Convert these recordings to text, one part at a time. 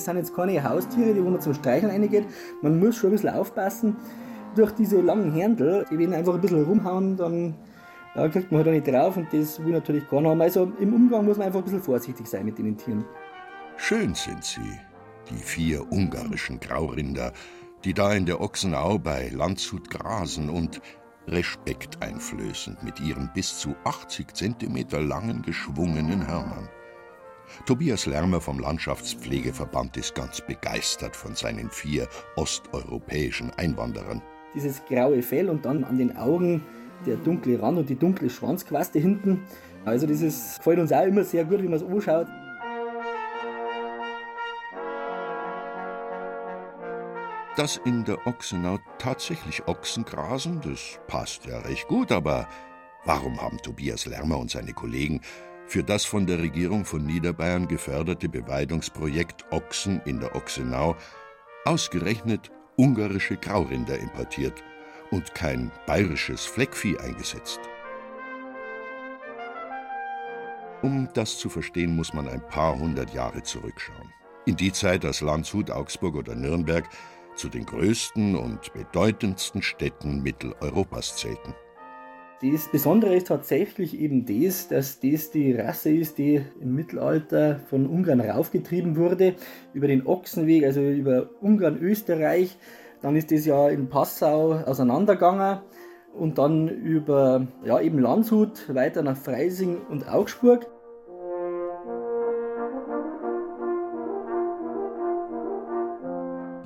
das sind jetzt keine Haustiere, die wo man zum Streicheln reingeht. Man muss schon ein bisschen aufpassen. Durch diese langen Händel, die wenn einfach ein bisschen rumhauen, dann ja, kriegt man halt auch nicht drauf und das will natürlich keiner haben. Also im Umgang muss man einfach ein bisschen vorsichtig sein mit den Tieren. Schön sind sie, die vier ungarischen Graurinder, die da in der Ochsenau bei Landshut grasen und respekteinflößend mit ihren bis zu 80 Zentimeter langen geschwungenen Hörnern. Tobias Lärmer vom Landschaftspflegeverband ist ganz begeistert von seinen vier osteuropäischen Einwanderern. Dieses graue Fell und dann an den Augen der dunkle Rand und die dunkle Schwanzquaste hinten. Also das ist, gefällt uns auch immer sehr gut, wie man es anschaut. Dass in der Ochsenau tatsächlich Ochsen grasen, das passt ja recht gut, aber warum haben Tobias Lärmer und seine Kollegen für das von der Regierung von Niederbayern geförderte Beweidungsprojekt Ochsen in der Ochsenau ausgerechnet ungarische Graurinder importiert und kein bayerisches Fleckvieh eingesetzt. Um das zu verstehen, muss man ein paar hundert Jahre zurückschauen. In die Zeit, als Landshut, Augsburg oder Nürnberg zu den größten und bedeutendsten Städten Mitteleuropas zählten. Das Besondere ist tatsächlich eben das, dass das die Rasse ist, die im Mittelalter von Ungarn raufgetrieben wurde, über den Ochsenweg, also über Ungarn, Österreich. Dann ist das ja in Passau auseinandergegangen und dann über ja, eben Landshut weiter nach Freising und Augsburg.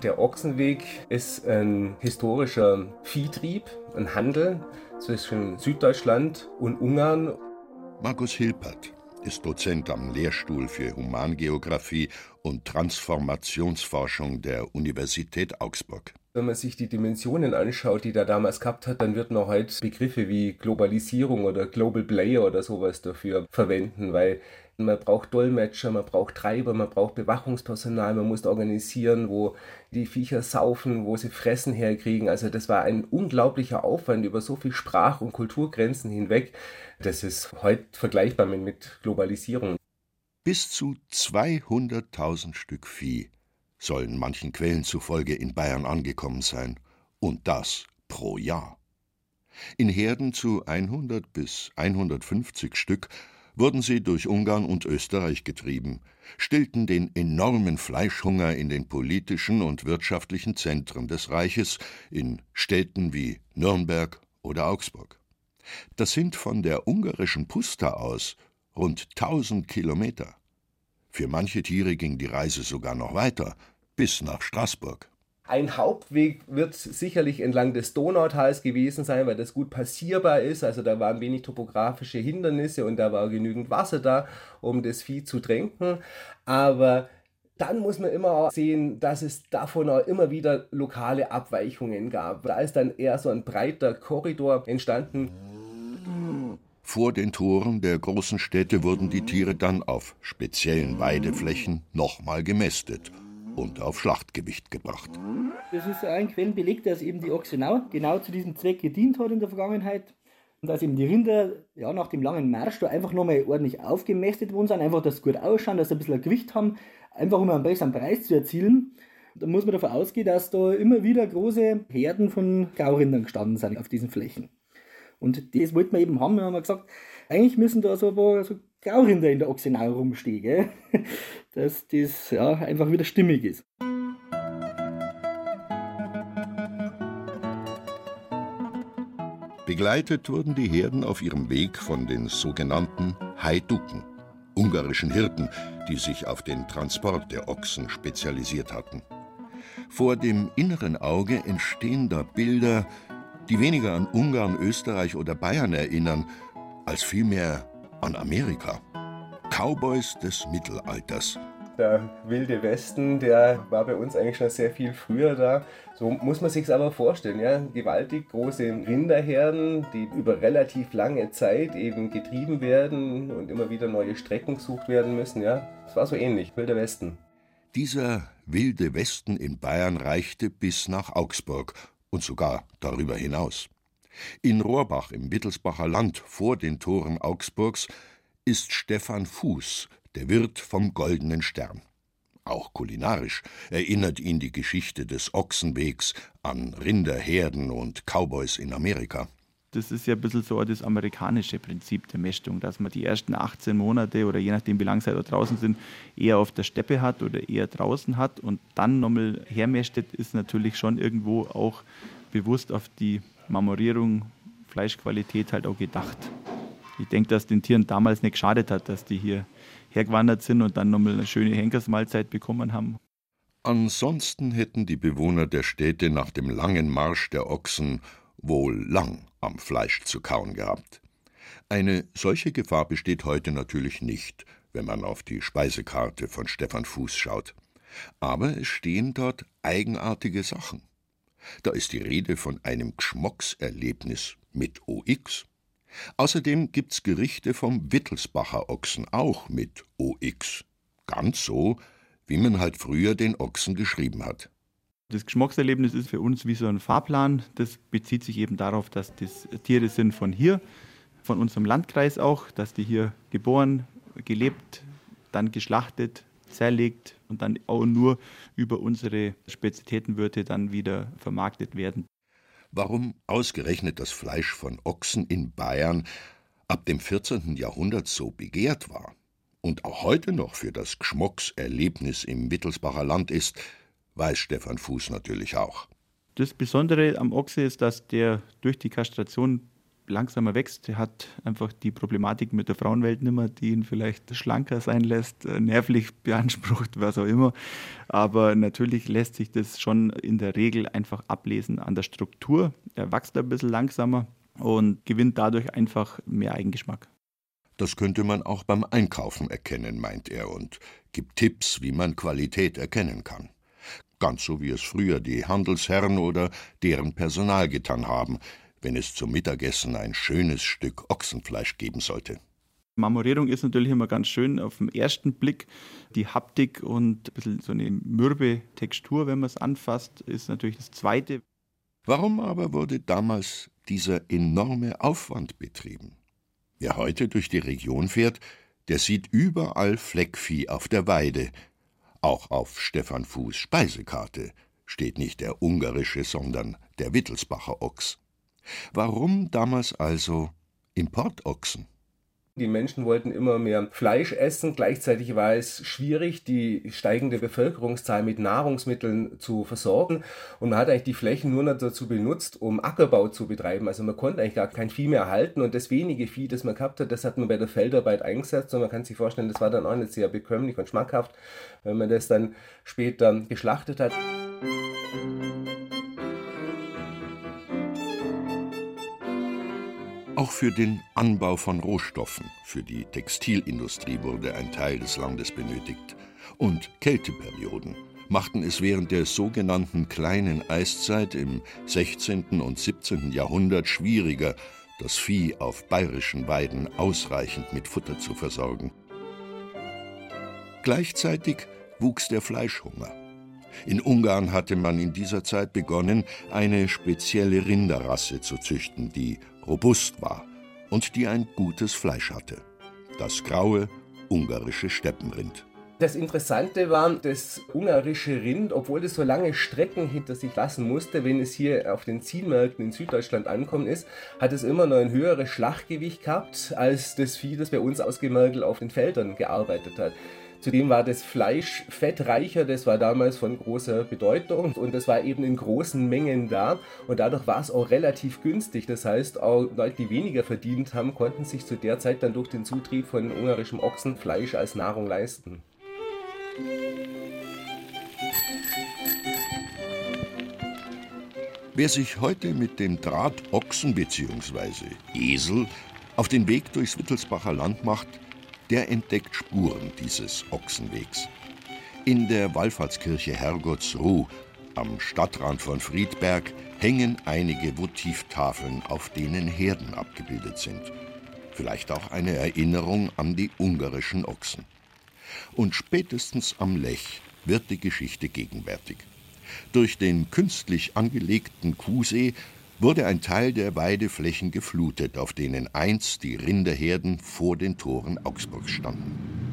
Der Ochsenweg ist ein historischer Viehtrieb, ein Handel zwischen Süddeutschland und Ungarn. Markus Hilpert ist Dozent am Lehrstuhl für Humangeographie und Transformationsforschung der Universität Augsburg. Wenn man sich die Dimensionen anschaut, die der damals gehabt hat, dann wird man heute Begriffe wie Globalisierung oder Global Player oder sowas dafür verwenden, weil man braucht Dolmetscher, man braucht Treiber, man braucht Bewachungspersonal, man muss organisieren, wo die Viecher saufen, wo sie Fressen herkriegen. Also das war ein unglaublicher Aufwand über so viel Sprach- und Kulturgrenzen hinweg. Das ist heute vergleichbar mit, mit Globalisierung. Bis zu 200.000 Stück Vieh sollen manchen Quellen zufolge in Bayern angekommen sein. Und das pro Jahr. In Herden zu 100 bis 150 Stück wurden sie durch Ungarn und Österreich getrieben, stillten den enormen Fleischhunger in den politischen und wirtschaftlichen Zentren des Reiches, in Städten wie Nürnberg oder Augsburg. Das sind von der ungarischen Pusta aus rund 1000 Kilometer. Für manche Tiere ging die Reise sogar noch weiter, bis nach Straßburg. Ein Hauptweg wird sicherlich entlang des Donautals gewesen sein, weil das gut passierbar ist. Also da waren wenig topografische Hindernisse und da war genügend Wasser da, um das Vieh zu tränken. Aber dann muss man immer auch sehen, dass es davon auch immer wieder lokale Abweichungen gab. Da ist dann eher so ein breiter Korridor entstanden. Vor den Toren der großen Städte wurden die Tiere dann auf speziellen Weideflächen nochmal gemästet und auf Schlachtgewicht gebracht. Das ist ein Quellenbeleg, dass eben die Ochsenau genau zu diesem Zweck gedient hat in der Vergangenheit. Und dass eben die Rinder ja, nach dem langen Marsch da einfach nochmal ordentlich aufgemästet worden sind, einfach, dass sie gut ausschauen, dass sie ein bisschen Gewicht haben, einfach um einen besseren Preis zu erzielen. Da muss man davon ausgehen, dass da immer wieder große Herden von Gaurindern gestanden sind auf diesen Flächen. Und das wollten wir eben haben. Wir haben gesagt, eigentlich müssen da so ein paar so Graurinder in der Ochsenau rumstehen, gell? dass das ja, einfach wieder stimmig ist. Begleitet wurden die Herden auf ihrem Weg von den sogenannten Haiduken, ungarischen Hirten, die sich auf den Transport der Ochsen spezialisiert hatten. Vor dem inneren Auge entstehen da Bilder, die weniger an Ungarn, Österreich oder Bayern erinnern, als vielmehr an Amerika. Cowboys des Mittelalters. Der wilde Westen, der war bei uns eigentlich schon sehr viel früher da. So muss man sich aber vorstellen, ja, gewaltig große Rinderherden, die über relativ lange Zeit eben getrieben werden und immer wieder neue Strecken gesucht werden müssen, ja. Es war so ähnlich, wilder Westen. Dieser wilde Westen in Bayern reichte bis nach Augsburg und sogar darüber hinaus. In Rohrbach im Wittelsbacher Land vor den Toren Augsburgs ist Stefan Fuß, der Wirt vom Goldenen Stern. auch kulinarisch, erinnert ihn die Geschichte des Ochsenwegs an Rinderherden und Cowboys in Amerika. Das ist ja ein bisschen so das amerikanische Prinzip der Mästung, dass man die ersten 18 Monate oder je nachdem, wie lange sie da draußen sind, eher auf der Steppe hat oder eher draußen hat und dann nochmal hermästet, ist natürlich schon irgendwo auch bewusst auf die Marmorierung, Fleischqualität halt auch gedacht. Ich denke, dass den Tieren damals nicht geschadet hat, dass die hier hergewandert sind und dann nochmal eine schöne Henkersmahlzeit bekommen haben. Ansonsten hätten die Bewohner der Städte nach dem langen Marsch der Ochsen wohl lang am Fleisch zu kauen gehabt. Eine solche Gefahr besteht heute natürlich nicht, wenn man auf die Speisekarte von Stefan Fuß schaut. Aber es stehen dort eigenartige Sachen. Da ist die Rede von einem Geschmackserlebnis mit OX. Außerdem gibt's Gerichte vom Wittelsbacher Ochsen auch mit OX. Ganz so, wie man halt früher den Ochsen geschrieben hat. Das Geschmackserlebnis ist für uns wie so ein Fahrplan. Das bezieht sich eben darauf, dass das Tiere sind von hier, von unserem Landkreis auch, dass die hier geboren, gelebt, dann geschlachtet, zerlegt und dann auch nur über unsere Spezialitätenwürte dann wieder vermarktet werden. Warum ausgerechnet das Fleisch von Ochsen in Bayern ab dem 14. Jahrhundert so begehrt war und auch heute noch für das Geschmackserlebnis im Wittelsbacher Land ist, weiß Stefan Fuß natürlich auch. Das Besondere am Ochse ist, dass der durch die Kastration langsamer wächst. Er hat einfach die Problematik mit der Frauenwelt nimmer, die ihn vielleicht schlanker sein lässt, äh, nervlich beansprucht, was auch immer. Aber natürlich lässt sich das schon in der Regel einfach ablesen an der Struktur. Er wächst ein bisschen langsamer und gewinnt dadurch einfach mehr Eigengeschmack. Das könnte man auch beim Einkaufen erkennen, meint er, und gibt Tipps, wie man Qualität erkennen kann ganz so wie es früher die Handelsherren oder deren Personal getan haben, wenn es zum Mittagessen ein schönes Stück Ochsenfleisch geben sollte. Marmorierung ist natürlich immer ganz schön auf den ersten Blick. Die Haptik und ein bisschen so eine mürbe Textur, wenn man es anfasst, ist natürlich das Zweite. Warum aber wurde damals dieser enorme Aufwand betrieben? Wer heute durch die Region fährt, der sieht überall Fleckvieh auf der Weide, auch auf Stefan Fuß Speisekarte steht nicht der ungarische, sondern der Wittelsbacher Ochs. Warum damals also Importochsen? Die Menschen wollten immer mehr Fleisch essen. Gleichzeitig war es schwierig, die steigende Bevölkerungszahl mit Nahrungsmitteln zu versorgen. Und man hat eigentlich die Flächen nur noch dazu benutzt, um Ackerbau zu betreiben. Also man konnte eigentlich gar kein Vieh mehr halten. Und das wenige Vieh, das man gehabt hat, das hat man bei der Feldarbeit eingesetzt. Und man kann sich vorstellen, das war dann auch nicht sehr bekömmlich und schmackhaft, wenn man das dann später geschlachtet hat. Auch für den Anbau von Rohstoffen, für die Textilindustrie wurde ein Teil des Landes benötigt. Und Kälteperioden machten es während der sogenannten kleinen Eiszeit im 16. und 17. Jahrhundert schwieriger, das Vieh auf bayerischen Weiden ausreichend mit Futter zu versorgen. Gleichzeitig wuchs der Fleischhunger. In Ungarn hatte man in dieser Zeit begonnen, eine spezielle Rinderrasse zu züchten, die robust war und die ein gutes Fleisch hatte. Das graue ungarische Steppenrind. Das Interessante war, das ungarische Rind, obwohl es so lange Strecken hinter sich lassen musste, wenn es hier auf den Zielmärkten in Süddeutschland ankommen ist, hat es immer noch ein höheres Schlachtgewicht gehabt als das Vieh, das bei uns ausgemergelt auf den Feldern gearbeitet hat. Zudem war das Fleisch fettreicher, das war damals von großer Bedeutung und das war eben in großen Mengen da und dadurch war es auch relativ günstig. Das heißt, auch Leute, die weniger verdient haben, konnten sich zu der Zeit dann durch den Zutrieb von ungarischem Ochsenfleisch als Nahrung leisten. Wer sich heute mit dem Draht Ochsen bzw. Esel auf den Weg durchs Wittelsbacher Land macht, der entdeckt Spuren dieses Ochsenwegs. In der Wallfahrtskirche Herrgottsruh am Stadtrand von Friedberg hängen einige Votivtafeln, auf denen Herden abgebildet sind. Vielleicht auch eine Erinnerung an die ungarischen Ochsen. Und spätestens am Lech wird die Geschichte gegenwärtig. Durch den künstlich angelegten Kuhsee wurde ein Teil der Weideflächen geflutet, auf denen einst die Rinderherden vor den Toren Augsburgs standen.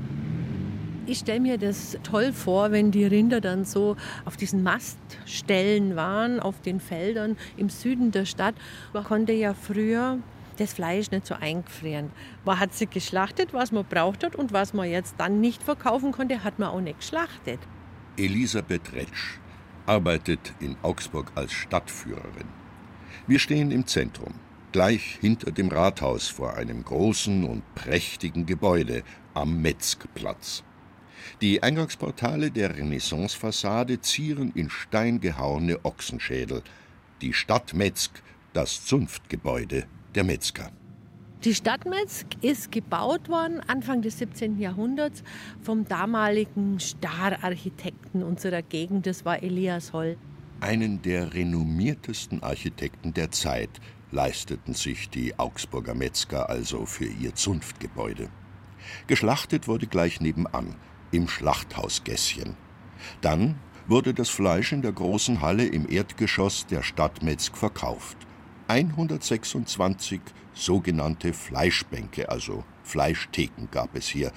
Ich stelle mir das toll vor, wenn die Rinder dann so auf diesen Maststellen waren, auf den Feldern im Süden der Stadt. Man konnte ja früher das Fleisch nicht so eingefrieren. Man hat sie geschlachtet, was man braucht hat und was man jetzt dann nicht verkaufen konnte, hat man auch nicht geschlachtet. Elisabeth Retsch arbeitet in Augsburg als Stadtführerin. Wir stehen im Zentrum, gleich hinter dem Rathaus vor einem großen und prächtigen Gebäude am Metzgplatz. Die Eingangsportale der Renaissancefassade zieren in Stein gehauene Ochsenschädel. Die Stadt Metzg, das Zunftgebäude der Metzger. Die Stadt Metzg ist gebaut worden Anfang des 17. Jahrhunderts vom damaligen Stararchitekten unserer Gegend, das war Elias Holl. Einen der renommiertesten Architekten der Zeit leisteten sich die Augsburger Metzger also für ihr Zunftgebäude. Geschlachtet wurde gleich nebenan, im Schlachthausgässchen. Dann wurde das Fleisch in der großen Halle im Erdgeschoss der Stadt Metzg verkauft. 126 sogenannte Fleischbänke, also Fleischtheken, gab es hier,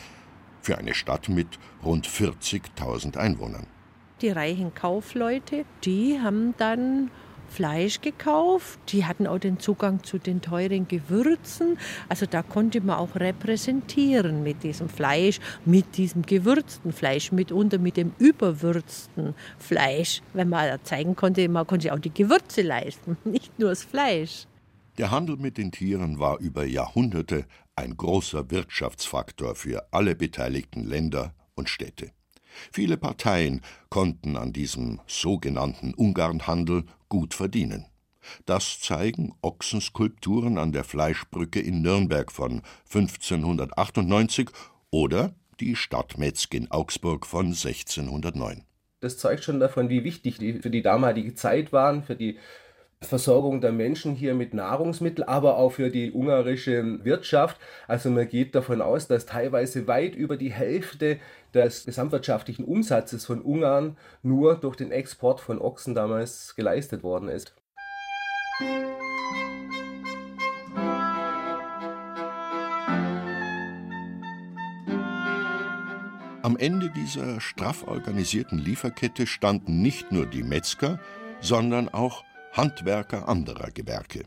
für eine Stadt mit rund 40.000 Einwohnern. Die reichen Kaufleute, die haben dann Fleisch gekauft. Die hatten auch den Zugang zu den teuren Gewürzen. Also da konnte man auch repräsentieren mit diesem Fleisch, mit diesem gewürzten Fleisch, mitunter mit dem überwürzten Fleisch. Wenn man zeigen konnte, man konnte auch die Gewürze leisten, nicht nur das Fleisch. Der Handel mit den Tieren war über Jahrhunderte ein großer Wirtschaftsfaktor für alle beteiligten Länder und Städte. Viele Parteien konnten an diesem sogenannten Ungarnhandel gut verdienen. Das zeigen Ochsenskulpturen an der Fleischbrücke in Nürnberg von 1598 oder die Stadtmetzg in Augsburg von 1609. Das zeugt schon davon, wie wichtig die für die damalige Zeit waren, für die Versorgung der Menschen hier mit Nahrungsmitteln, aber auch für die ungarische Wirtschaft. Also man geht davon aus, dass teilweise weit über die Hälfte des gesamtwirtschaftlichen Umsatzes von Ungarn nur durch den Export von Ochsen damals geleistet worden ist. Am Ende dieser straff organisierten Lieferkette standen nicht nur die Metzger, sondern auch Handwerker anderer Gewerke.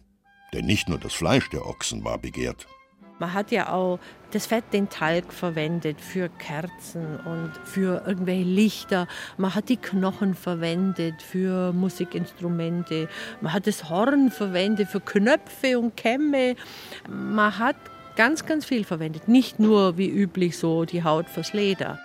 Denn nicht nur das Fleisch der Ochsen war begehrt. Man hat ja auch das Fett, den Talg verwendet für Kerzen und für irgendwelche Lichter. Man hat die Knochen verwendet für Musikinstrumente. Man hat das Horn verwendet für Knöpfe und Kämme. Man hat ganz, ganz viel verwendet. Nicht nur wie üblich so die Haut fürs Leder.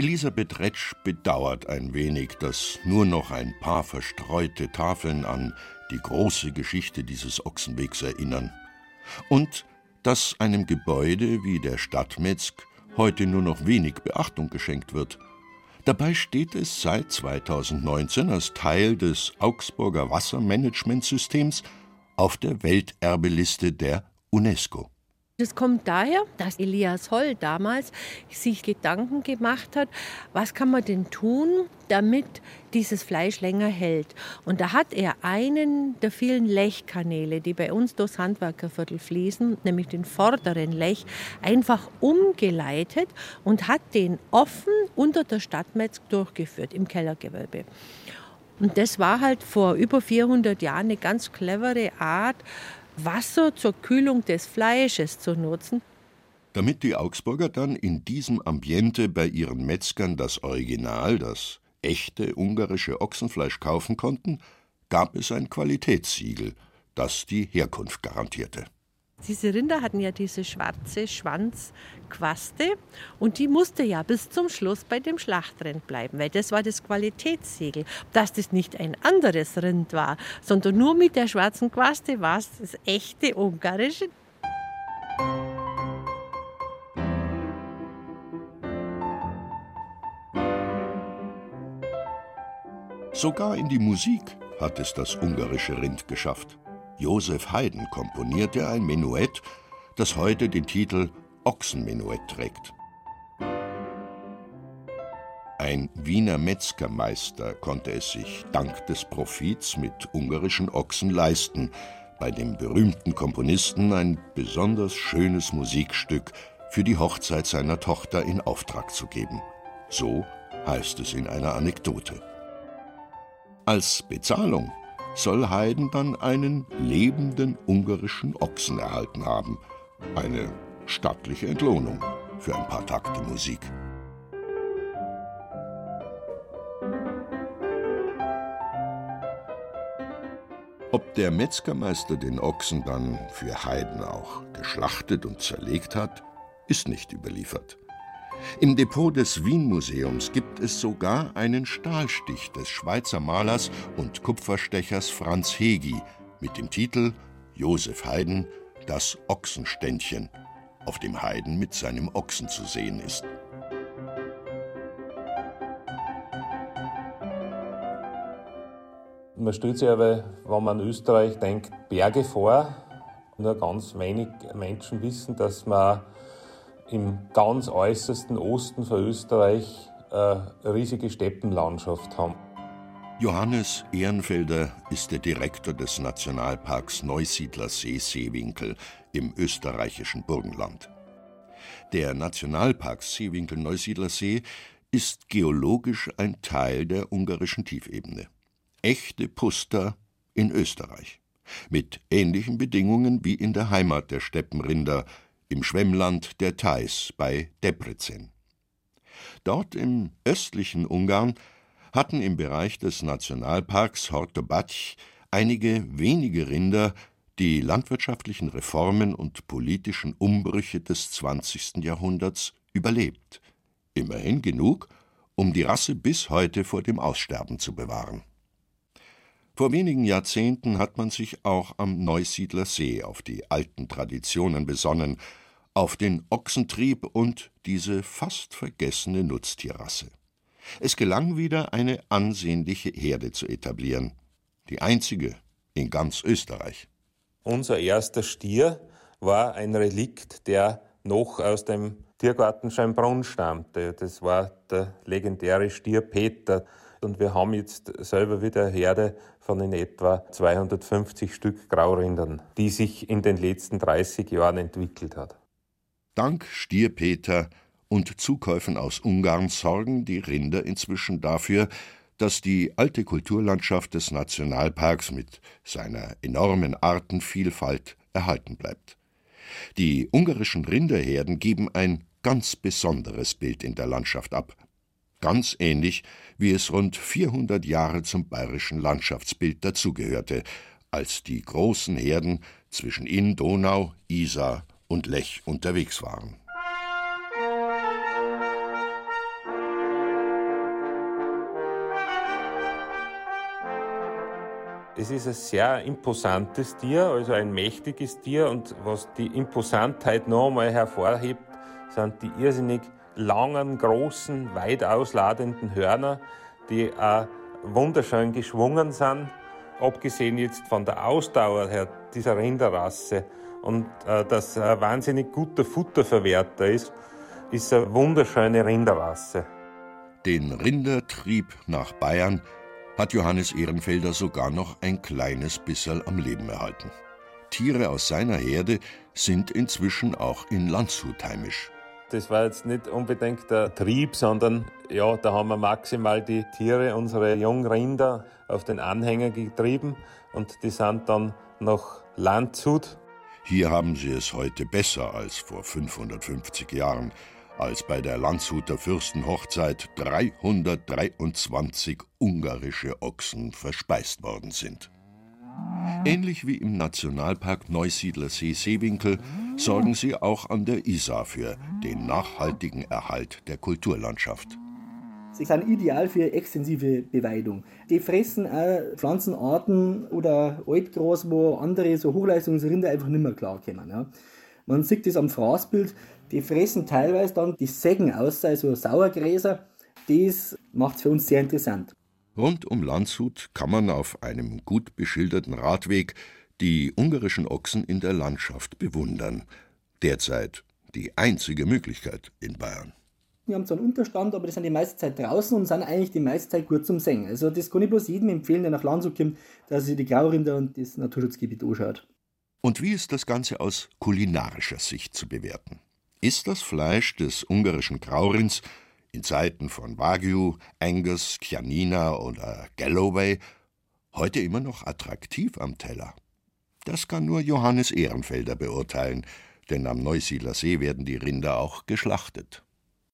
Elisabeth Retsch bedauert ein wenig, dass nur noch ein paar verstreute Tafeln an die große Geschichte dieses Ochsenwegs erinnern. Und dass einem Gebäude wie der Stadtmetzg heute nur noch wenig Beachtung geschenkt wird. Dabei steht es seit 2019 als Teil des Augsburger Wassermanagementsystems auf der Welterbeliste der UNESCO. Das kommt daher, dass Elias Holl damals sich Gedanken gemacht hat, was kann man denn tun, damit dieses Fleisch länger hält. Und da hat er einen der vielen Lechkanäle, die bei uns durchs Handwerkerviertel fließen, nämlich den vorderen Lech, einfach umgeleitet und hat den offen unter der Stadtmetz durchgeführt im Kellergewölbe. Und das war halt vor über 400 Jahren eine ganz clevere Art, Wasser zur Kühlung des Fleisches zu nutzen. Damit die Augsburger dann in diesem Ambiente bei ihren Metzgern das Original, das echte ungarische Ochsenfleisch kaufen konnten, gab es ein Qualitätssiegel, das die Herkunft garantierte. Diese Rinder hatten ja diese schwarze Schwanzquaste und die musste ja bis zum Schluss bei dem Schlachtrind bleiben, weil das war das Qualitätssiegel. Dass das nicht ein anderes Rind war, sondern nur mit der schwarzen Quaste war es das echte ungarische. Sogar in die Musik hat es das ungarische Rind geschafft. Josef Haydn komponierte ein Menuett, das heute den Titel Ochsenmenuett trägt. Ein Wiener Metzgermeister konnte es sich dank des Profits mit ungarischen Ochsen leisten, bei dem berühmten Komponisten ein besonders schönes Musikstück für die Hochzeit seiner Tochter in Auftrag zu geben. So heißt es in einer Anekdote. Als Bezahlung soll Haydn dann einen lebenden ungarischen Ochsen erhalten haben. Eine stattliche Entlohnung für ein paar Takte Musik. Ob der Metzgermeister den Ochsen dann für Haydn auch geschlachtet und zerlegt hat, ist nicht überliefert. Im Depot des Wien-Museums gibt es sogar einen Stahlstich des Schweizer Malers und Kupferstechers Franz Hegi mit dem Titel Josef Haydn, das Ochsenständchen, auf dem Haydn mit seinem Ochsen zu sehen ist. Man stellt sich aber, wenn man an Österreich denkt, Berge vor. Nur ganz wenig Menschen wissen, dass man im ganz äußersten Osten von Österreich eine riesige Steppenlandschaft haben. Johannes Ehrenfelder ist der Direktor des Nationalparks Neusiedler See Seewinkel im österreichischen Burgenland. Der Nationalpark Seewinkel Neusiedler See ist geologisch ein Teil der ungarischen Tiefebene. Echte Puster in Österreich. Mit ähnlichen Bedingungen wie in der Heimat der Steppenrinder im Schwemmland der Theiß bei Debrecen. Dort im östlichen Ungarn hatten im Bereich des Nationalparks Hortobach einige wenige Rinder die landwirtschaftlichen Reformen und politischen Umbrüche des 20. Jahrhunderts überlebt. Immerhin genug, um die Rasse bis heute vor dem Aussterben zu bewahren. Vor wenigen Jahrzehnten hat man sich auch am Neusiedler See auf die alten Traditionen besonnen, auf den Ochsentrieb und diese fast vergessene Nutztierrasse. Es gelang wieder, eine ansehnliche Herde zu etablieren, die einzige in ganz Österreich. Unser erster Stier war ein Relikt, der noch aus dem Tiergarten Scheinbrunn stammte. Das war der legendäre Stier Peter. Und wir haben jetzt selber wieder eine Herde von in etwa 250 Stück Graurindern, die sich in den letzten 30 Jahren entwickelt hat. Dank Stierpeter und Zukäufen aus Ungarn sorgen die Rinder inzwischen dafür, dass die alte Kulturlandschaft des Nationalparks mit seiner enormen Artenvielfalt erhalten bleibt. Die ungarischen Rinderherden geben ein ganz besonderes Bild in der Landschaft ab, ganz ähnlich wie es rund 400 Jahre zum bayerischen Landschaftsbild dazugehörte, als die großen Herden zwischen Inn, Donau, Isar und Lech unterwegs waren. Es ist ein sehr imposantes Tier, also ein mächtiges Tier. Und was die Imposantheit noch einmal hervorhebt, sind die irrsinnig langen, großen, weit ausladenden Hörner, die auch wunderschön geschwungen sind. Abgesehen jetzt von der Ausdauer her dieser Rinderrasse und äh, dass ein wahnsinnig guter Futterverwerter ist, ist eine wunderschöne Rinderrasse. Den Rindertrieb nach Bayern hat Johannes Ehrenfelder sogar noch ein kleines Bisserl am Leben erhalten. Tiere aus seiner Herde sind inzwischen auch in Landshut heimisch. Das war jetzt nicht unbedingt der Trieb, sondern ja, da haben wir maximal die Tiere, unsere Jungrinder, auf den Anhänger getrieben und die sind dann nach Landshut hier haben sie es heute besser als vor 550 Jahren, als bei der Landshuter Fürstenhochzeit 323 ungarische Ochsen verspeist worden sind. Ähnlich wie im Nationalpark Neusiedler See Seewinkel sorgen sie auch an der Isar für den nachhaltigen Erhalt der Kulturlandschaft. Sie sind ideal für extensive Beweidung. Die fressen auch Pflanzenarten oder Altgras, wo andere so Hochleistungsrinder einfach nicht mehr klarkommen. Ja. Man sieht das am Fraßbild, die fressen teilweise dann die Sägen aus, also Sauergräser. Das macht es für uns sehr interessant. Rund um Landshut kann man auf einem gut beschilderten Radweg die ungarischen Ochsen in der Landschaft bewundern. Derzeit die einzige Möglichkeit in Bayern. Wir haben zwar einen Unterstand, aber die sind die meiste Zeit draußen und sind eigentlich die meiste Zeit gut zum Singen. Also das kann ich bloß jedem empfehlen, der nach Landshut kommt, dass sich die Graurinder und das Naturschutzgebiet anschaut. Und wie ist das Ganze aus kulinarischer Sicht zu bewerten? Ist das Fleisch des ungarischen Graurinds in Zeiten von Wagyu, Angus, Chianina oder Galloway, heute immer noch attraktiv am Teller. Das kann nur Johannes Ehrenfelder beurteilen, denn am Neusiedler See werden die Rinder auch geschlachtet.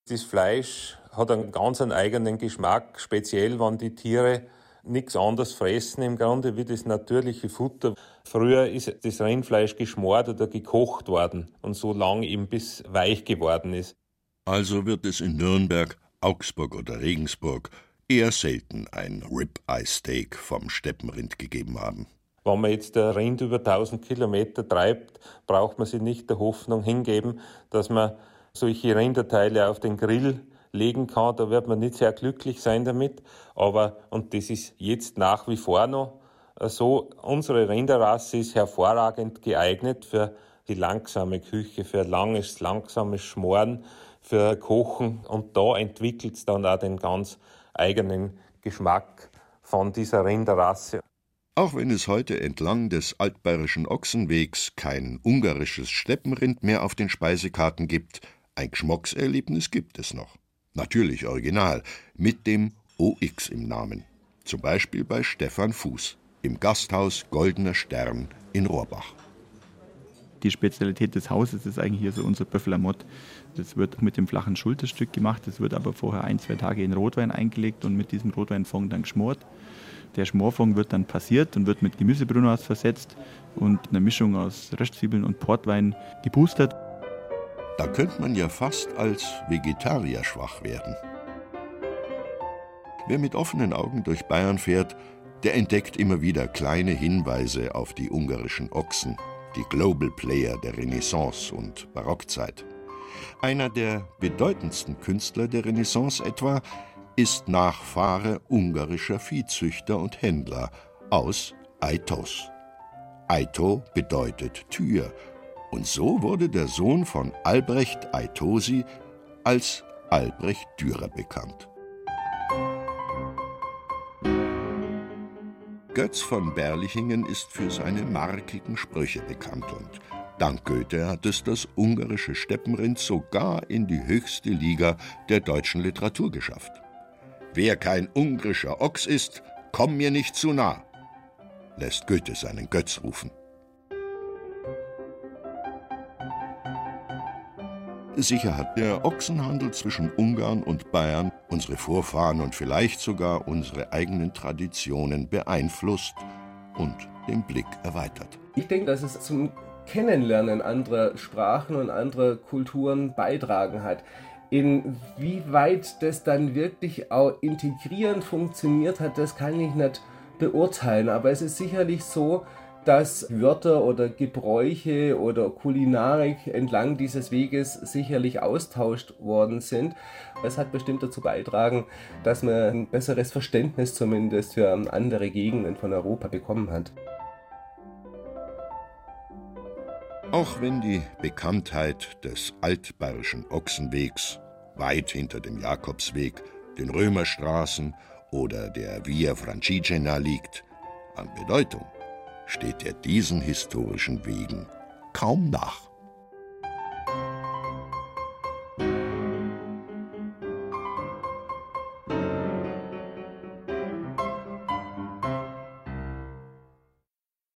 Das Fleisch hat einen ganz eigenen Geschmack, speziell wenn die Tiere nichts anderes fressen im Grunde wie das natürliche Futter. Früher ist das Rindfleisch geschmort oder gekocht worden und so lange eben bis weich geworden ist. Also wird es in Nürnberg, Augsburg oder Regensburg eher selten ein Rib-Eye-Steak vom Steppenrind gegeben haben. Wenn man jetzt der Rind über 1000 Kilometer treibt, braucht man sich nicht der Hoffnung hingeben, dass man solche Rinderteile auf den Grill legen kann. Da wird man nicht sehr glücklich sein damit. Aber, und das ist jetzt nach wie vor noch so, unsere Rinderrasse ist hervorragend geeignet für die langsame Küche, für langes, langsames Schmoren, für Kochen. Und da entwickelt es dann auch den ganz eigenen Geschmack von dieser Rinderrasse. Auch wenn es heute entlang des altbayerischen Ochsenwegs kein ungarisches Steppenrind mehr auf den Speisekarten gibt, ein Geschmackserlebnis gibt es noch. Natürlich original, mit dem OX im Namen. Zum Beispiel bei Stefan Fuß im Gasthaus Goldener Stern in Rohrbach. Die Spezialität des Hauses ist eigentlich hier so unser Böffelamott. Das wird mit dem flachen Schulterstück gemacht, das wird aber vorher ein, zwei Tage in Rotwein eingelegt und mit diesem Rotweinfond dann geschmort. Der Schmorfond wird dann passiert und wird mit Gemüsebrunnhaus versetzt und einer Mischung aus Röstzwiebeln und Portwein geboostert. Da könnte man ja fast als Vegetarier schwach werden. Wer mit offenen Augen durch Bayern fährt, der entdeckt immer wieder kleine Hinweise auf die ungarischen Ochsen, die Global Player der Renaissance und Barockzeit. Einer der bedeutendsten Künstler der Renaissance etwa ist Nachfahre ungarischer Viehzüchter und Händler aus Aitos. Aito bedeutet Tür, und so wurde der Sohn von Albrecht Aitosi als Albrecht Dürer bekannt. Götz von Berlichingen ist für seine markigen Sprüche bekannt und dank Goethe hat es das ungarische Steppenrind sogar in die höchste Liga der deutschen Literatur geschafft. Wer kein ungarischer Ochs ist, komm mir nicht zu nah, lässt Goethe seinen Götz rufen. Sicher hat der Ochsenhandel zwischen Ungarn und Bayern unsere Vorfahren und vielleicht sogar unsere eigenen Traditionen beeinflusst und den Blick erweitert. Ich denke, dass es zum Kennenlernen anderer Sprachen und anderer Kulturen beitragen hat. Inwieweit das dann wirklich auch integrierend funktioniert hat, das kann ich nicht beurteilen. Aber es ist sicherlich so, dass Wörter oder Gebräuche oder Kulinarik entlang dieses Weges sicherlich austauscht worden sind. Es hat bestimmt dazu beigetragen, dass man ein besseres Verständnis zumindest für andere Gegenden von Europa bekommen hat. Auch wenn die Bekanntheit des altbayerischen Ochsenwegs weit hinter dem Jakobsweg, den Römerstraßen oder der Via Francigena liegt, an Bedeutung steht er diesen historischen Wegen kaum nach.